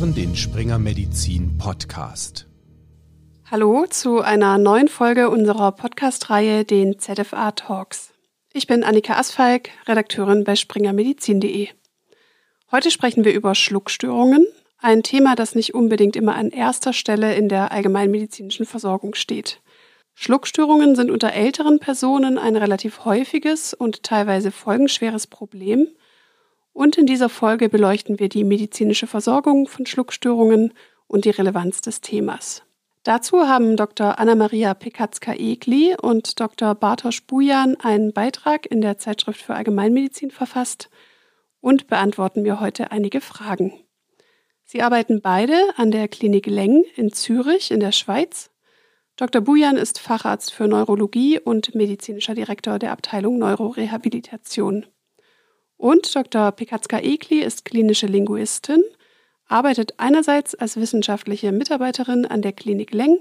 hören den Springer Medizin Podcast. Hallo zu einer neuen Folge unserer Podcast-Reihe, den ZFA Talks. Ich bin Annika Asfalk, Redakteurin bei springermedizin.de. Heute sprechen wir über Schluckstörungen, ein Thema, das nicht unbedingt immer an erster Stelle in der allgemeinmedizinischen Versorgung steht. Schluckstörungen sind unter älteren Personen ein relativ häufiges und teilweise folgenschweres Problem – und in dieser Folge beleuchten wir die medizinische Versorgung von Schluckstörungen und die Relevanz des Themas. Dazu haben Dr. Anna-Maria Pekatzka-Egli und Dr. Bartosz Bujan einen Beitrag in der Zeitschrift für Allgemeinmedizin verfasst und beantworten mir heute einige Fragen. Sie arbeiten beide an der Klinik Leng in Zürich in der Schweiz. Dr. Bujan ist Facharzt für Neurologie und medizinischer Direktor der Abteilung Neurorehabilitation. Und Dr. Pikatzka-Ekli ist klinische Linguistin, arbeitet einerseits als wissenschaftliche Mitarbeiterin an der Klinik Leng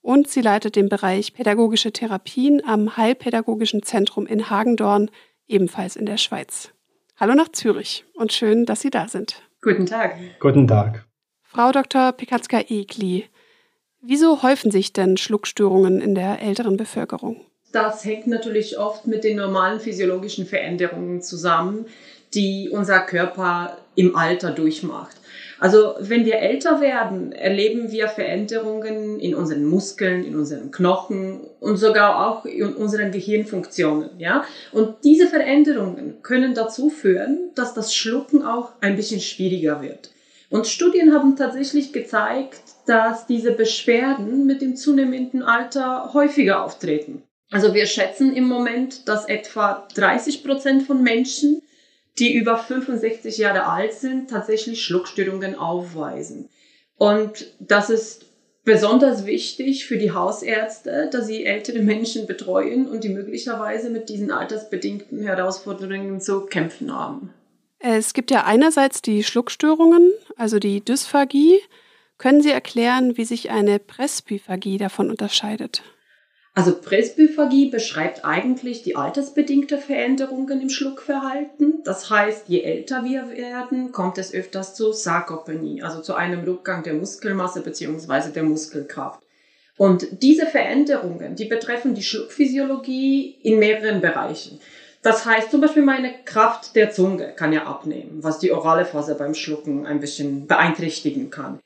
und sie leitet den Bereich Pädagogische Therapien am Heilpädagogischen Zentrum in Hagendorn, ebenfalls in der Schweiz. Hallo nach Zürich und schön, dass Sie da sind. Guten Tag. Guten Tag. Frau Dr. Pikatzka-Ekli, wieso häufen sich denn Schluckstörungen in der älteren Bevölkerung? Das hängt natürlich oft mit den normalen physiologischen Veränderungen zusammen, die unser Körper im Alter durchmacht. Also wenn wir älter werden, erleben wir Veränderungen in unseren Muskeln, in unseren Knochen und sogar auch in unseren Gehirnfunktionen, ja? Und diese Veränderungen können dazu führen, dass das Schlucken auch ein bisschen schwieriger wird. Und Studien haben tatsächlich gezeigt, dass diese Beschwerden mit dem zunehmenden Alter häufiger auftreten. Also wir schätzen im Moment, dass etwa 30 Prozent von Menschen, die über 65 Jahre alt sind, tatsächlich Schluckstörungen aufweisen. Und das ist besonders wichtig für die Hausärzte, dass sie ältere Menschen betreuen und die möglicherweise mit diesen altersbedingten Herausforderungen zu kämpfen haben. Es gibt ja einerseits die Schluckstörungen, also die Dysphagie. Können Sie erklären, wie sich eine Presbyphagie davon unterscheidet? Also Presbyphagie beschreibt eigentlich die altersbedingte Veränderungen im Schluckverhalten. Das heißt, je älter wir werden, kommt es öfters zu Sarkopenie, also zu einem Rückgang der Muskelmasse beziehungsweise der Muskelkraft. Und diese Veränderungen, die betreffen die Schluckphysiologie in mehreren Bereichen. Das heißt zum Beispiel meine Kraft der Zunge kann ja abnehmen, was die orale Phase beim Schlucken ein bisschen beeinträchtigen kann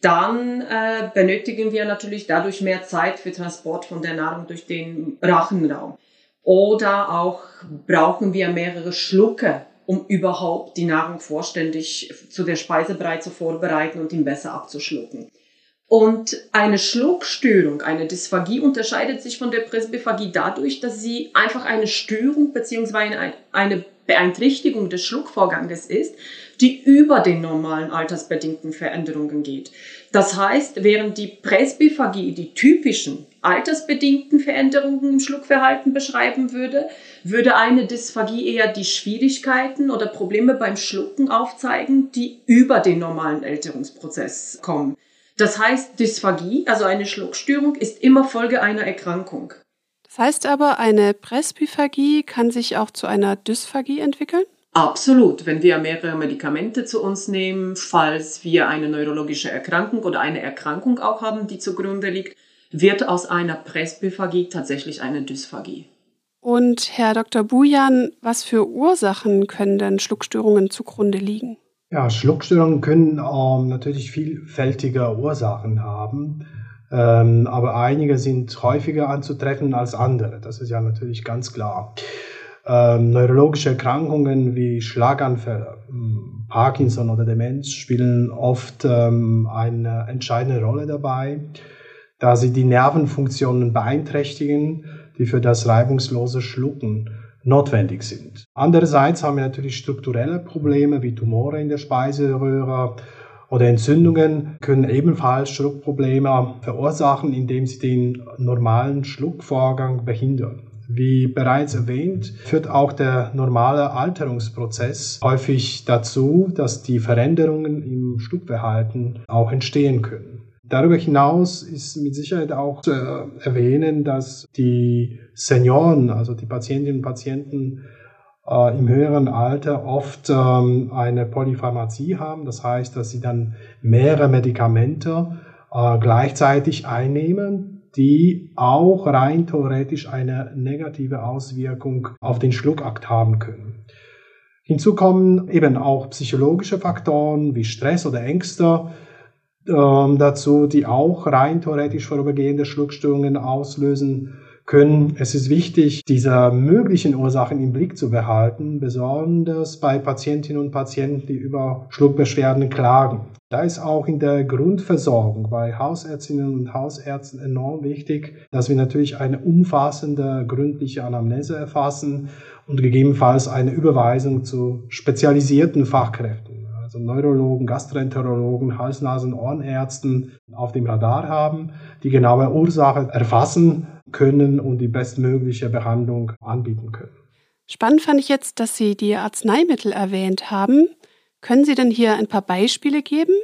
dann äh, benötigen wir natürlich dadurch mehr Zeit für Transport von der Nahrung durch den Rachenraum. Oder auch brauchen wir mehrere Schlucke, um überhaupt die Nahrung vollständig zu der Speisebrei zu vorbereiten und ihn besser abzuschlucken. Und eine Schluckstörung, eine Dysphagie unterscheidet sich von der Presbyphagie dadurch, dass sie einfach eine Störung beziehungsweise eine Beeinträchtigung des Schluckvorganges ist, die über den normalen altersbedingten Veränderungen geht. Das heißt, während die Presbyphagie die typischen altersbedingten Veränderungen im Schluckverhalten beschreiben würde, würde eine Dysphagie eher die Schwierigkeiten oder Probleme beim Schlucken aufzeigen, die über den normalen Älterungsprozess kommen. Das heißt, Dysphagie, also eine Schluckstörung, ist immer Folge einer Erkrankung. Das heißt aber, eine Presbyphagie kann sich auch zu einer Dysphagie entwickeln? Absolut. Wenn wir mehrere Medikamente zu uns nehmen, falls wir eine neurologische Erkrankung oder eine Erkrankung auch haben, die zugrunde liegt, wird aus einer Presbyphagie tatsächlich eine Dysphagie. Und Herr Dr. Bujan, was für Ursachen können denn Schluckstörungen zugrunde liegen? Ja, Schluckstörungen können ähm, natürlich vielfältige Ursachen haben, ähm, aber einige sind häufiger anzutreffen als andere. Das ist ja natürlich ganz klar. Ähm, neurologische Erkrankungen wie Schlaganfälle, hm, Parkinson oder Demenz spielen oft ähm, eine entscheidende Rolle dabei, da sie die Nervenfunktionen beeinträchtigen, die für das reibungslose Schlucken notwendig sind. Andererseits haben wir natürlich strukturelle Probleme wie Tumore in der Speiseröhre oder Entzündungen können ebenfalls Schluckprobleme verursachen, indem sie den normalen Schluckvorgang behindern. Wie bereits erwähnt, führt auch der normale Alterungsprozess häufig dazu, dass die Veränderungen im Schluckverhalten auch entstehen können. Darüber hinaus ist mit Sicherheit auch zu erwähnen, dass die Senioren, also die Patientinnen und Patienten äh, im höheren Alter oft ähm, eine Polypharmazie haben. Das heißt, dass sie dann mehrere Medikamente äh, gleichzeitig einnehmen, die auch rein theoretisch eine negative Auswirkung auf den Schluckakt haben können. Hinzu kommen eben auch psychologische Faktoren wie Stress oder Ängste ähm, dazu, die auch rein theoretisch vorübergehende Schluckstörungen auslösen können. Es ist wichtig, diese möglichen Ursachen im Blick zu behalten, besonders bei Patientinnen und Patienten, die über Schluckbeschwerden klagen. Da ist auch in der Grundversorgung bei Hausärztinnen und Hausärzten enorm wichtig, dass wir natürlich eine umfassende, gründliche Anamnese erfassen und gegebenenfalls eine Überweisung zu spezialisierten Fachkräften, also Neurologen, Gastroenterologen, Hals-Nasen, Ohrenärzten auf dem Radar haben, die genaue Ursache erfassen können und die bestmögliche Behandlung anbieten können. Spannend fand ich jetzt, dass Sie die Arzneimittel erwähnt haben. Können Sie denn hier ein paar Beispiele geben?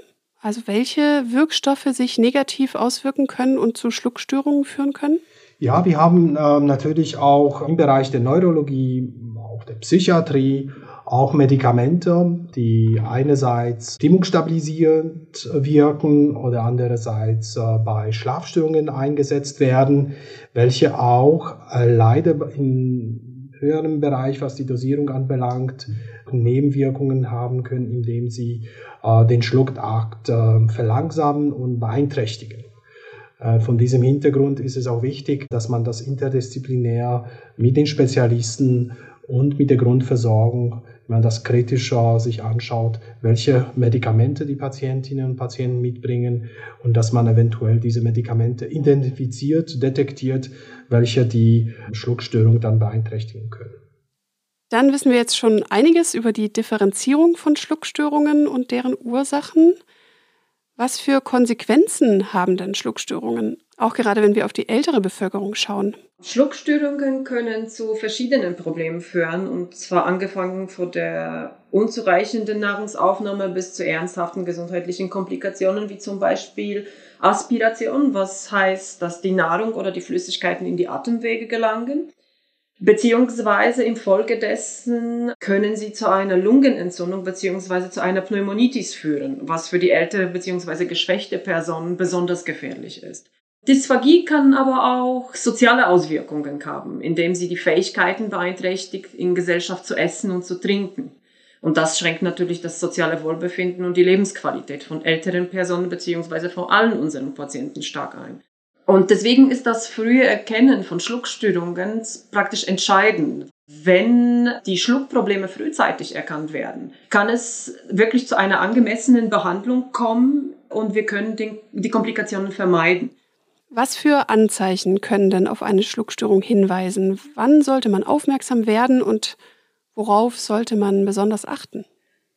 Also welche Wirkstoffe sich negativ auswirken können und zu Schluckstörungen führen können? Ja, wir haben äh, natürlich auch im Bereich der Neurologie, auch der Psychiatrie, auch Medikamente, die einerseits stimmungsstabilisierend wirken oder andererseits äh, bei Schlafstörungen eingesetzt werden, welche auch äh, leider in höherem Bereich, was die Dosierung anbelangt, Nebenwirkungen haben können, indem sie äh, den Schluckakt verlangsamen und beeinträchtigen. Von diesem Hintergrund ist es auch wichtig, dass man das interdisziplinär mit den Spezialisten und mit der Grundversorgung, wenn man das kritischer sich anschaut, welche Medikamente die Patientinnen und Patienten mitbringen und dass man eventuell diese Medikamente identifiziert, detektiert, welche die Schluckstörung dann beeinträchtigen können. Dann wissen wir jetzt schon einiges über die Differenzierung von Schluckstörungen und deren Ursachen. Was für Konsequenzen haben denn Schluckstörungen, auch gerade wenn wir auf die ältere Bevölkerung schauen? Schluckstörungen können zu verschiedenen Problemen führen, und zwar angefangen von der unzureichenden Nahrungsaufnahme bis zu ernsthaften gesundheitlichen Komplikationen, wie zum Beispiel Aspiration, was heißt, dass die Nahrung oder die Flüssigkeiten in die Atemwege gelangen. Beziehungsweise infolgedessen können sie zu einer Lungenentzündung beziehungsweise zu einer Pneumonitis führen, was für die ältere beziehungsweise geschwächte Person besonders gefährlich ist. Dysphagie kann aber auch soziale Auswirkungen haben, indem sie die Fähigkeiten beeinträchtigt, in Gesellschaft zu essen und zu trinken. Und das schränkt natürlich das soziale Wohlbefinden und die Lebensqualität von älteren Personen beziehungsweise von allen unseren Patienten stark ein. Und deswegen ist das frühe Erkennen von Schluckstörungen praktisch entscheidend. Wenn die Schluckprobleme frühzeitig erkannt werden, kann es wirklich zu einer angemessenen Behandlung kommen und wir können den, die Komplikationen vermeiden. Was für Anzeichen können denn auf eine Schluckstörung hinweisen? Wann sollte man aufmerksam werden und worauf sollte man besonders achten?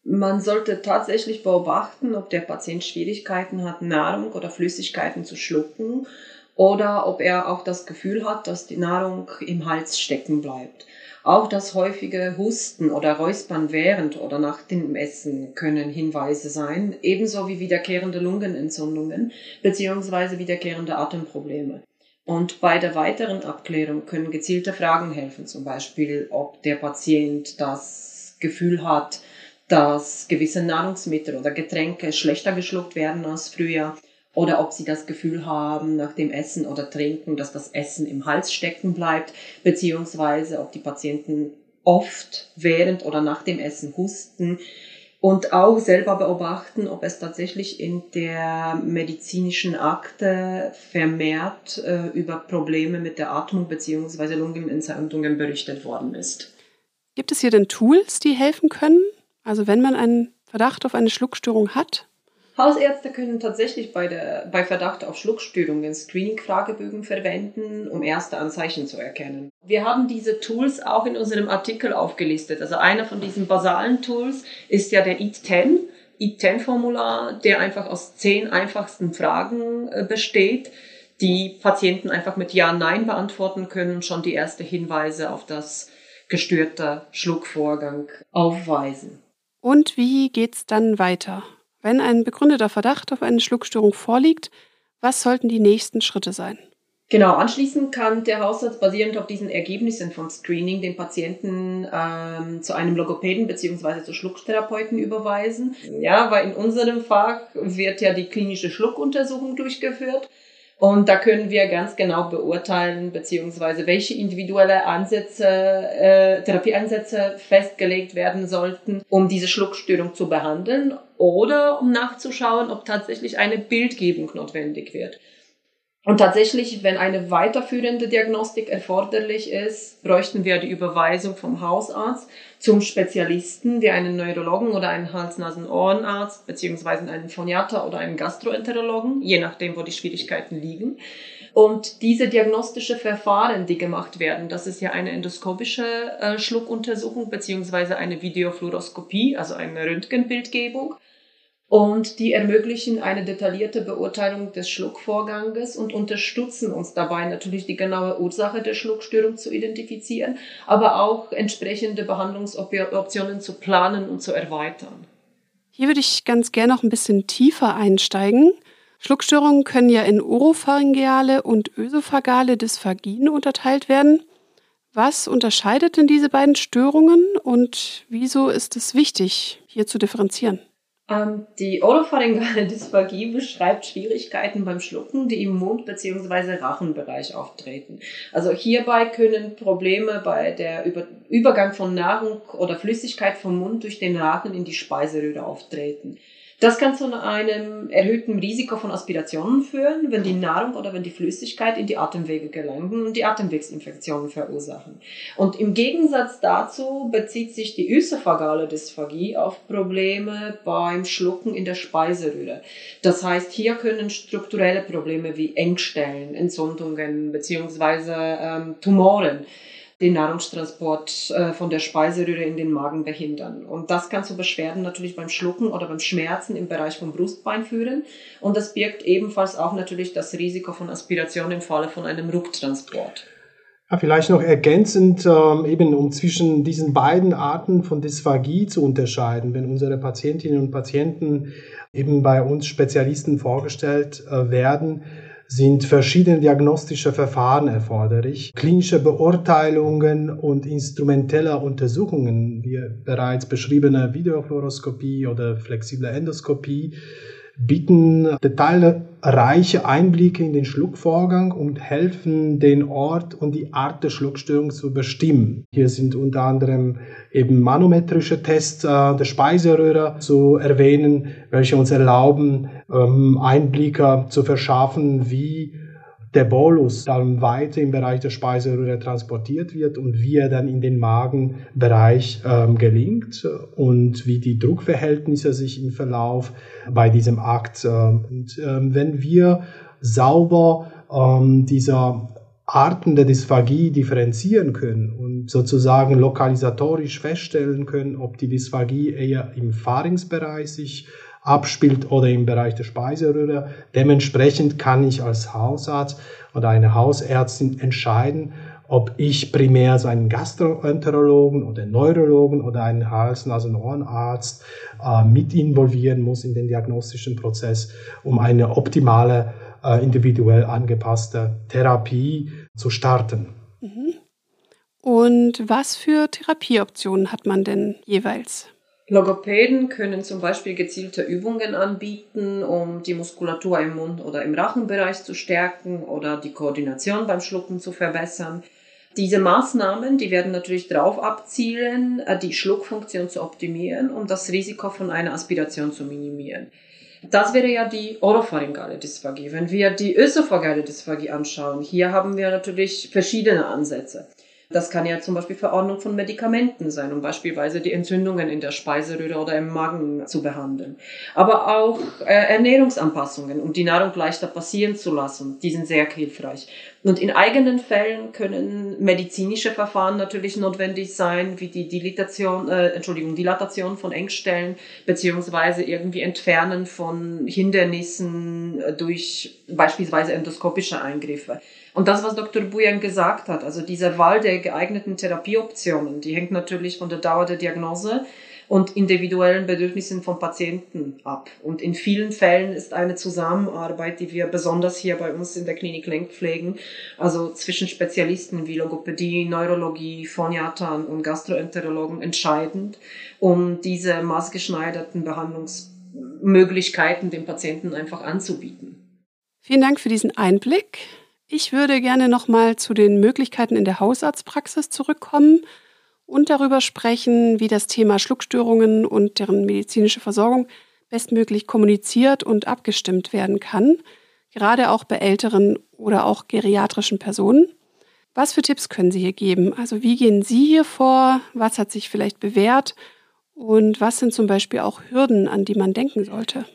Man sollte tatsächlich beobachten, ob der Patient Schwierigkeiten hat, Nahrung oder Flüssigkeiten zu schlucken oder ob er auch das Gefühl hat, dass die Nahrung im Hals stecken bleibt. Auch das häufige Husten oder Räuspern während oder nach dem Essen können Hinweise sein, ebenso wie wiederkehrende Lungenentzündungen bzw. wiederkehrende Atemprobleme. Und bei der weiteren Abklärung können gezielte Fragen helfen, zum Beispiel, ob der Patient das Gefühl hat, dass gewisse Nahrungsmittel oder Getränke schlechter geschluckt werden als früher oder ob sie das Gefühl haben nach dem Essen oder Trinken, dass das Essen im Hals stecken bleibt, beziehungsweise ob die Patienten oft während oder nach dem Essen husten und auch selber beobachten, ob es tatsächlich in der medizinischen Akte vermehrt äh, über Probleme mit der Atmung beziehungsweise Lungenentzündungen berichtet worden ist. Gibt es hier denn Tools, die helfen können? Also wenn man einen Verdacht auf eine Schluckstörung hat, Hausärzte können tatsächlich bei, der, bei Verdacht auf Schluckstörungen Screening-Fragebögen verwenden, um erste Anzeichen zu erkennen. Wir haben diese Tools auch in unserem Artikel aufgelistet. Also einer von diesen basalen Tools ist ja der IT10. IT10-Formular, der einfach aus zehn einfachsten Fragen äh, besteht, die Patienten einfach mit Ja, Nein beantworten können und schon die ersten Hinweise auf das gestörte Schluckvorgang aufweisen. Und wie geht's dann weiter? Wenn ein begründeter Verdacht auf eine Schluckstörung vorliegt, was sollten die nächsten Schritte sein? Genau, anschließend kann der Hausarzt basierend auf diesen Ergebnissen vom Screening den Patienten ähm, zu einem Logopäden beziehungsweise zu Schlucktherapeuten überweisen. Ja, weil in unserem Fach wird ja die klinische Schluckuntersuchung durchgeführt. Und da können wir ganz genau beurteilen, beziehungsweise welche individuelle Ansätze, äh, Therapieansätze festgelegt werden sollten, um diese Schluckstörung zu behandeln oder um nachzuschauen, ob tatsächlich eine Bildgebung notwendig wird. Und tatsächlich, wenn eine weiterführende Diagnostik erforderlich ist, bräuchten wir die Überweisung vom Hausarzt zum Spezialisten wie einen Neurologen oder einen Hals-Nasen-Ohrenarzt, beziehungsweise einen Phoniater oder einen Gastroenterologen, je nachdem, wo die Schwierigkeiten liegen. Und diese diagnostische Verfahren, die gemacht werden, das ist ja eine endoskopische äh, Schluckuntersuchung beziehungsweise eine Videofluoroskopie, also eine Röntgenbildgebung und die ermöglichen eine detaillierte Beurteilung des Schluckvorganges und unterstützen uns dabei natürlich die genaue Ursache der Schluckstörung zu identifizieren, aber auch entsprechende Behandlungsoptionen zu planen und zu erweitern. Hier würde ich ganz gerne noch ein bisschen tiefer einsteigen. Schluckstörungen können ja in oropharyngeale und ösophagale Dysphagien unterteilt werden. Was unterscheidet denn diese beiden Störungen und wieso ist es wichtig, hier zu differenzieren? Ähm, die oropharyngale Dysphagie beschreibt Schwierigkeiten beim Schlucken, die im Mund- bzw. Rachenbereich auftreten. Also hierbei können Probleme bei der Über Übergang von Nahrung oder Flüssigkeit vom Mund durch den Rachen in die Speiseröhre auftreten. Das kann zu einem erhöhten Risiko von Aspirationen führen, wenn die Nahrung oder wenn die Flüssigkeit in die Atemwege gelangen und die Atemwegsinfektionen verursachen. Und im Gegensatz dazu bezieht sich die ösophagale Dysphagie auf Probleme beim Schlucken in der Speiseröhre. Das heißt, hier können strukturelle Probleme wie Engstellen, Entzündungen beziehungsweise ähm, Tumoren den Nahrungstransport äh, von der Speiseröhre in den Magen behindern. Und das kann zu Beschwerden natürlich beim Schlucken oder beim Schmerzen im Bereich vom Brustbein führen. Und das birgt ebenfalls auch natürlich das Risiko von Aspiration im Falle von einem Rucktransport. Ja, vielleicht noch ergänzend, ähm, eben um zwischen diesen beiden Arten von Dysphagie zu unterscheiden, wenn unsere Patientinnen und Patienten eben bei uns Spezialisten vorgestellt äh, werden, sind verschiedene diagnostische Verfahren erforderlich. Klinische Beurteilungen und instrumentelle Untersuchungen, wie bereits beschriebene Videofluoroskopie oder flexible Endoskopie, bieten detailreiche Einblicke in den Schluckvorgang und helfen, den Ort und die Art der Schluckstörung zu bestimmen. Hier sind unter anderem eben manometrische Tests äh, der Speiseröhre zu erwähnen, welche uns erlauben, ähm, Einblicke zu verschaffen, wie der Bolus dann weiter im Bereich der Speiseröhre transportiert wird und wie er dann in den Magenbereich ähm, gelingt und wie die Druckverhältnisse sich im Verlauf bei diesem Akt. Äh, und ähm, wenn wir sauber ähm, dieser Arten der Dysphagie differenzieren können und sozusagen lokalisatorisch feststellen können, ob die Dysphagie eher im Pharynxbereich sich abspielt oder im Bereich der Speiseröhre. Dementsprechend kann ich als Hausarzt oder eine Hausärztin entscheiden, ob ich primär so einen Gastroenterologen oder Neurologen oder einen Hals-, Nasen-, Ohrenarzt äh, mit involvieren muss in den diagnostischen Prozess, um eine optimale, äh, individuell angepasste Therapie zu starten. Mhm. Und was für Therapieoptionen hat man denn jeweils? Logopäden können zum Beispiel gezielte Übungen anbieten, um die Muskulatur im Mund- oder im Rachenbereich zu stärken oder die Koordination beim Schlucken zu verbessern. Diese Maßnahmen, die werden natürlich darauf abzielen, äh, die Schluckfunktion zu optimieren, um das Risiko von einer Aspiration zu minimieren. Das wäre ja die oropharyngale Dysphagie. Wenn wir die ösophagale Dysphagie anschauen, hier haben wir natürlich verschiedene Ansätze. Das kann ja zum Beispiel Verordnung von Medikamenten sein, um beispielsweise die Entzündungen in der Speiseröhre oder im Magen zu behandeln. Aber auch äh, Ernährungsanpassungen, um die Nahrung leichter passieren zu lassen, die sind sehr hilfreich. Und in eigenen Fällen können medizinische Verfahren natürlich notwendig sein, wie die Dilatation, äh, Entschuldigung, Dilatation von Engstellen beziehungsweise irgendwie Entfernen von Hindernissen durch beispielsweise endoskopische Eingriffe. Und das, was Dr. Bujan gesagt hat, also diese Wahl der geeigneten Therapieoptionen, die hängt natürlich von der Dauer der Diagnose und individuellen Bedürfnissen von Patienten ab. Und in vielen Fällen ist eine Zusammenarbeit, die wir besonders hier bei uns in der Klinik Lenk pflegen, also zwischen Spezialisten wie Logopädie, Neurologie, Phoniatern und Gastroenterologen entscheidend, um diese maßgeschneiderten Behandlungsmöglichkeiten dem Patienten einfach anzubieten. Vielen Dank für diesen Einblick. Ich würde gerne nochmal zu den Möglichkeiten in der Hausarztpraxis zurückkommen und darüber sprechen, wie das Thema Schluckstörungen und deren medizinische Versorgung bestmöglich kommuniziert und abgestimmt werden kann, gerade auch bei älteren oder auch geriatrischen Personen. Was für Tipps können Sie hier geben? Also wie gehen Sie hier vor? Was hat sich vielleicht bewährt? Und was sind zum Beispiel auch Hürden, an die man denken sollte?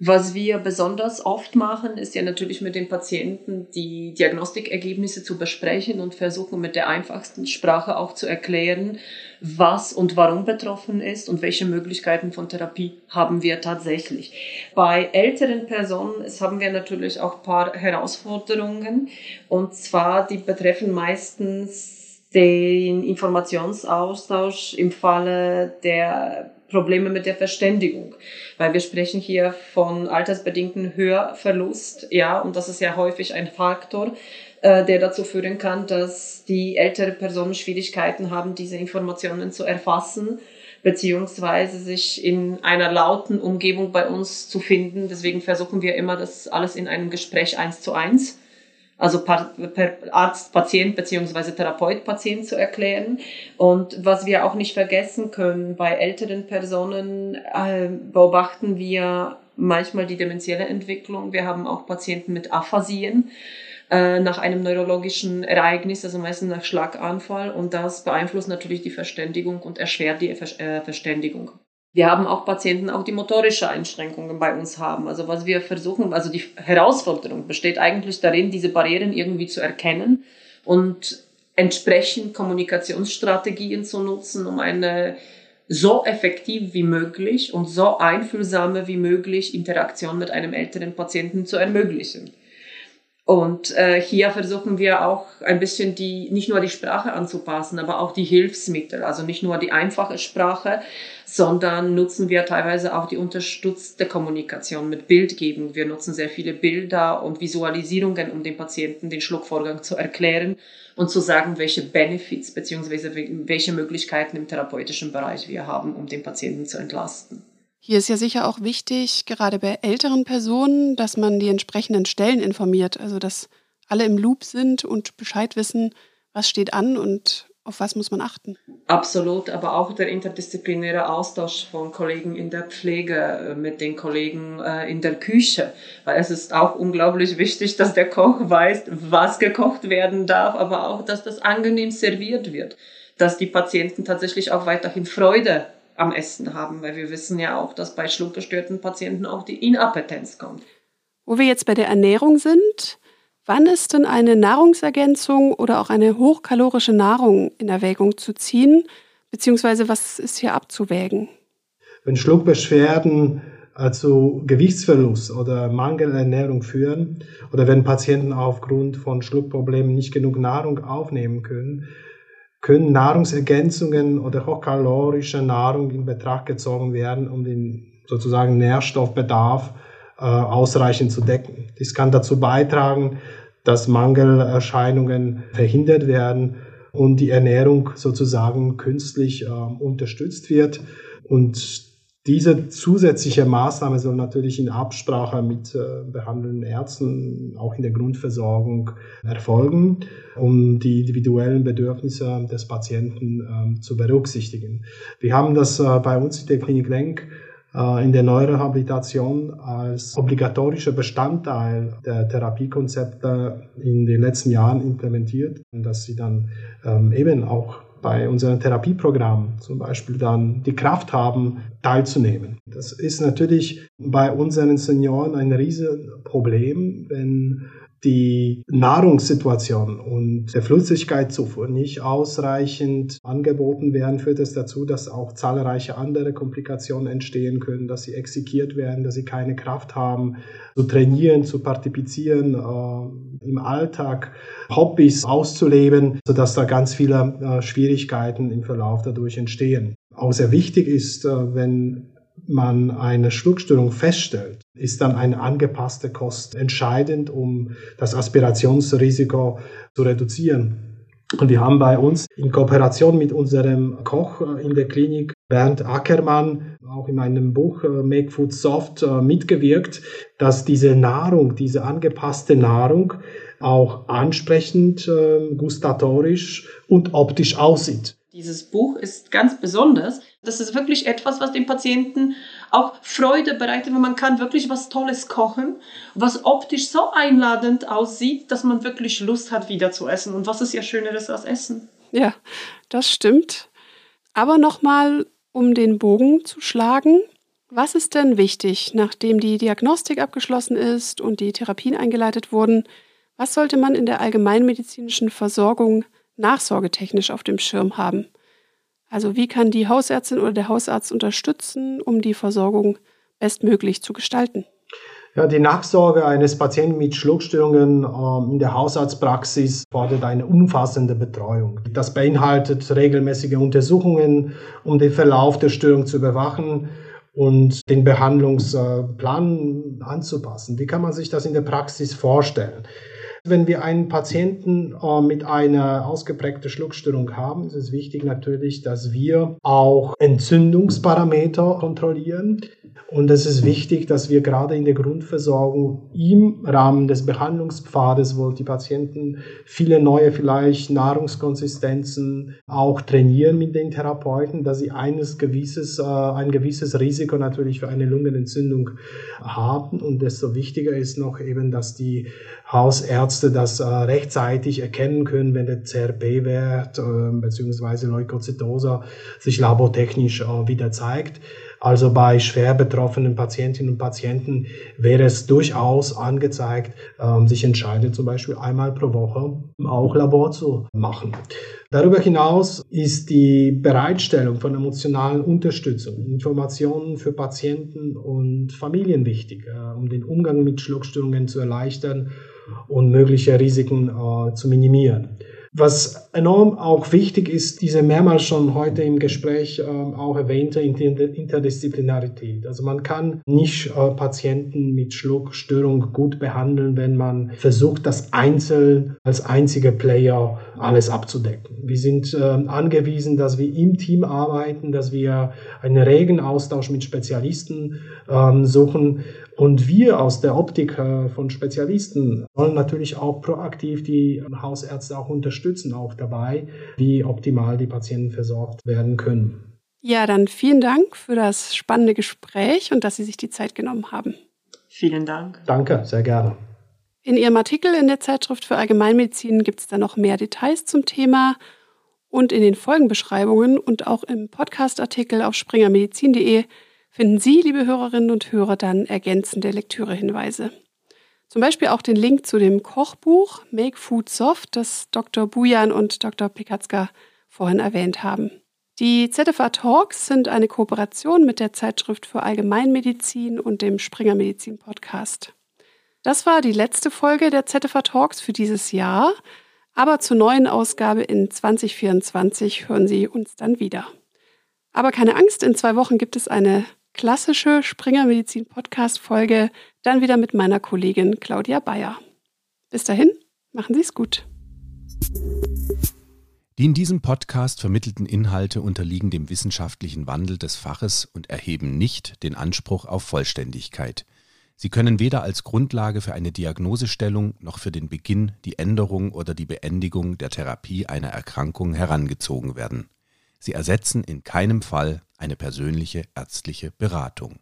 Was wir besonders oft machen, ist ja natürlich mit den Patienten die Diagnostikergebnisse zu besprechen und versuchen mit der einfachsten Sprache auch zu erklären, was und warum betroffen ist und welche Möglichkeiten von Therapie haben wir tatsächlich. Bei älteren Personen haben wir natürlich auch ein paar Herausforderungen und zwar die betreffen meistens den Informationsaustausch im Falle der Probleme mit der Verständigung, weil wir sprechen hier von altersbedingten Hörverlust, ja, und das ist ja häufig ein Faktor, äh, der dazu führen kann, dass die ältere Personen Schwierigkeiten haben, diese Informationen zu erfassen beziehungsweise sich in einer lauten Umgebung bei uns zu finden. Deswegen versuchen wir immer, das alles in einem Gespräch eins zu eins also Arzt, Patient beziehungsweise Therapeut, Patient zu erklären. Und was wir auch nicht vergessen können, bei älteren Personen äh, beobachten wir manchmal die dementielle Entwicklung. Wir haben auch Patienten mit Aphasien äh, nach einem neurologischen Ereignis, also meistens nach Schlaganfall. Und das beeinflusst natürlich die Verständigung und erschwert die äh, Verständigung. Wir haben auch Patienten, auch die motorische Einschränkungen bei uns haben. Also was wir versuchen, also die Herausforderung besteht eigentlich darin, diese Barrieren irgendwie zu erkennen und entsprechend Kommunikationsstrategien zu nutzen, um eine so effektiv wie möglich und so einfühlsame wie möglich Interaktion mit einem älteren Patienten zu ermöglichen. Und äh, hier versuchen wir auch ein bisschen die, nicht nur die Sprache anzupassen, aber auch die Hilfsmittel. Also nicht nur die einfache Sprache, sondern nutzen wir teilweise auch die unterstützte Kommunikation mit Bildgebung. Wir nutzen sehr viele Bilder und Visualisierungen, um dem Patienten den Schluckvorgang zu erklären und zu sagen, welche Benefits beziehungsweise welche Möglichkeiten im therapeutischen Bereich wir haben, um den Patienten zu entlasten. Hier ist ja sicher auch wichtig, gerade bei älteren Personen, dass man die entsprechenden Stellen informiert, also dass alle im Loop sind und Bescheid wissen, was steht an und auf was muss man achten? Absolut, aber auch der interdisziplinäre Austausch von Kollegen in der Pflege äh, mit den Kollegen äh, in der Küche, weil es ist auch unglaublich wichtig, dass der Koch weiß, was gekocht werden darf, aber auch, dass das angenehm serviert wird, dass die Patienten tatsächlich auch weiterhin Freude am Essen haben, weil wir wissen ja auch, dass bei schluckgestörten Patienten auch die Inappetenz kommt. Wo wir jetzt bei der Ernährung sind, wann ist denn eine Nahrungsergänzung oder auch eine hochkalorische Nahrung in Erwägung zu ziehen, beziehungsweise was ist hier abzuwägen? Wenn Schluckbeschwerden also Gewichtsverlust oder Mangelernährung führen oder wenn Patienten aufgrund von Schluckproblemen nicht genug Nahrung aufnehmen können, können Nahrungsergänzungen oder hochkalorische Nahrung in Betracht gezogen werden, um den sozusagen Nährstoffbedarf äh, ausreichend zu decken. Dies kann dazu beitragen, dass Mangelerscheinungen verhindert werden und die Ernährung sozusagen künstlich äh, unterstützt wird. Und diese zusätzliche Maßnahme soll natürlich in Absprache mit äh, behandelnden Ärzten auch in der Grundversorgung erfolgen, um die individuellen Bedürfnisse des Patienten äh, zu berücksichtigen. Wir haben das äh, bei uns in der Klinik Lenk in der Neurehabilitation als obligatorischer Bestandteil der Therapiekonzepte in den letzten Jahren implementiert, dass sie dann ähm, eben auch bei unserem Therapieprogramm zum Beispiel dann die Kraft haben, teilzunehmen. Das ist natürlich bei unseren Senioren ein Riesenproblem, wenn die Nahrungssituation und der Flüssigkeitszufuhr nicht ausreichend angeboten werden, führt es dazu, dass auch zahlreiche andere Komplikationen entstehen können, dass sie exekiert werden, dass sie keine Kraft haben, zu trainieren, zu partizipieren, äh, im Alltag Hobbys auszuleben, sodass da ganz viele äh, Schwierigkeiten im Verlauf dadurch entstehen. auch sehr wichtig ist, äh, wenn man eine Schluckstörung feststellt, ist dann eine angepasste Kost entscheidend, um das Aspirationsrisiko zu reduzieren. Und wir haben bei uns in Kooperation mit unserem Koch äh, in der Klinik, Bernd Ackermann, auch in meinem Buch äh, Make Food Soft äh, mitgewirkt, dass diese Nahrung, diese angepasste Nahrung auch ansprechend, gustatorisch und optisch aussieht. Dieses Buch ist ganz besonders. Das ist wirklich etwas, was dem Patienten auch Freude bereitet, weil man kann wirklich was Tolles kochen, was optisch so einladend aussieht, dass man wirklich Lust hat, wieder zu essen. Und was ist ja Schöneres als Essen? Ja, das stimmt. Aber nochmal, um den Bogen zu schlagen, was ist denn wichtig, nachdem die Diagnostik abgeschlossen ist und die Therapien eingeleitet wurden? Was sollte man in der allgemeinmedizinischen Versorgung nachsorgetechnisch auf dem Schirm haben? Also wie kann die Hausärztin oder der Hausarzt unterstützen, um die Versorgung bestmöglich zu gestalten? Ja, die Nachsorge eines Patienten mit Schluckstörungen ähm, in der Hausarztpraxis fordert eine umfassende Betreuung. Das beinhaltet regelmäßige Untersuchungen, um den Verlauf der Störung zu überwachen und den Behandlungsplan anzupassen. Wie kann man sich das in der Praxis vorstellen? Wenn wir einen Patienten äh, mit einer ausgeprägten Schluckstörung haben, ist es wichtig natürlich, dass wir auch Entzündungsparameter kontrollieren. Und es ist wichtig, dass wir gerade in der Grundversorgung im Rahmen des Behandlungspfades, wo die Patienten viele neue vielleicht Nahrungskonsistenzen auch trainieren mit den Therapeuten, dass sie eines gewisses, äh, ein gewisses Risiko natürlich für eine Lungenentzündung haben. Und desto wichtiger ist noch eben, dass die Hausärzte das äh, rechtzeitig erkennen können, wenn der CRP-Wert äh, bzw. Leukozytose sich labotechnisch äh, wieder zeigt. Also bei schwer betroffenen Patientinnen und Patienten wäre es durchaus angezeigt, ähm, sich entscheiden, zum Beispiel einmal pro Woche auch Labor zu machen. Darüber hinaus ist die Bereitstellung von emotionalen Unterstützung, Informationen für Patienten und Familien wichtig, äh, um den Umgang mit Schluckstörungen zu erleichtern und mögliche Risiken äh, zu minimieren. Was enorm auch wichtig ist, diese mehrmals schon heute im Gespräch äh, auch erwähnte Interdisziplinarität. Also man kann nicht äh, Patienten mit Schluckstörung gut behandeln, wenn man versucht, das einzeln als einziger Player alles abzudecken. Wir sind äh, angewiesen, dass wir im Team arbeiten, dass wir einen regen Austausch mit Spezialisten ähm, suchen und wir aus der Optik äh, von Spezialisten sollen natürlich auch proaktiv die Hausärzte auch unterstützen, auch dabei, wie optimal die Patienten versorgt werden können. Ja, dann vielen Dank für das spannende Gespräch und dass Sie sich die Zeit genommen haben. Vielen Dank. Danke, sehr gerne. In Ihrem Artikel in der Zeitschrift für Allgemeinmedizin gibt es da noch mehr Details zum Thema und in den Folgenbeschreibungen und auch im Podcastartikel auf springermedizin.de finden Sie, liebe Hörerinnen und Hörer, dann ergänzende Lektürehinweise. Zum Beispiel auch den Link zu dem Kochbuch Make Food Soft, das Dr. Bujan und Dr. Pikatzka vorhin erwähnt haben. Die ZFA Talks sind eine Kooperation mit der Zeitschrift für Allgemeinmedizin und dem Springer Medizin Podcast. Das war die letzte Folge der ZFA Talks für dieses Jahr, aber zur neuen Ausgabe in 2024 hören Sie uns dann wieder. Aber keine Angst, in zwei Wochen gibt es eine klassische Springer Medizin Podcast Folge, dann wieder mit meiner Kollegin Claudia Bayer. Bis dahin, machen Sie es gut. Die in diesem Podcast vermittelten Inhalte unterliegen dem wissenschaftlichen Wandel des Faches und erheben nicht den Anspruch auf Vollständigkeit. Sie können weder als Grundlage für eine Diagnosestellung noch für den Beginn, die Änderung oder die Beendigung der Therapie einer Erkrankung herangezogen werden. Sie ersetzen in keinem Fall eine persönliche ärztliche Beratung.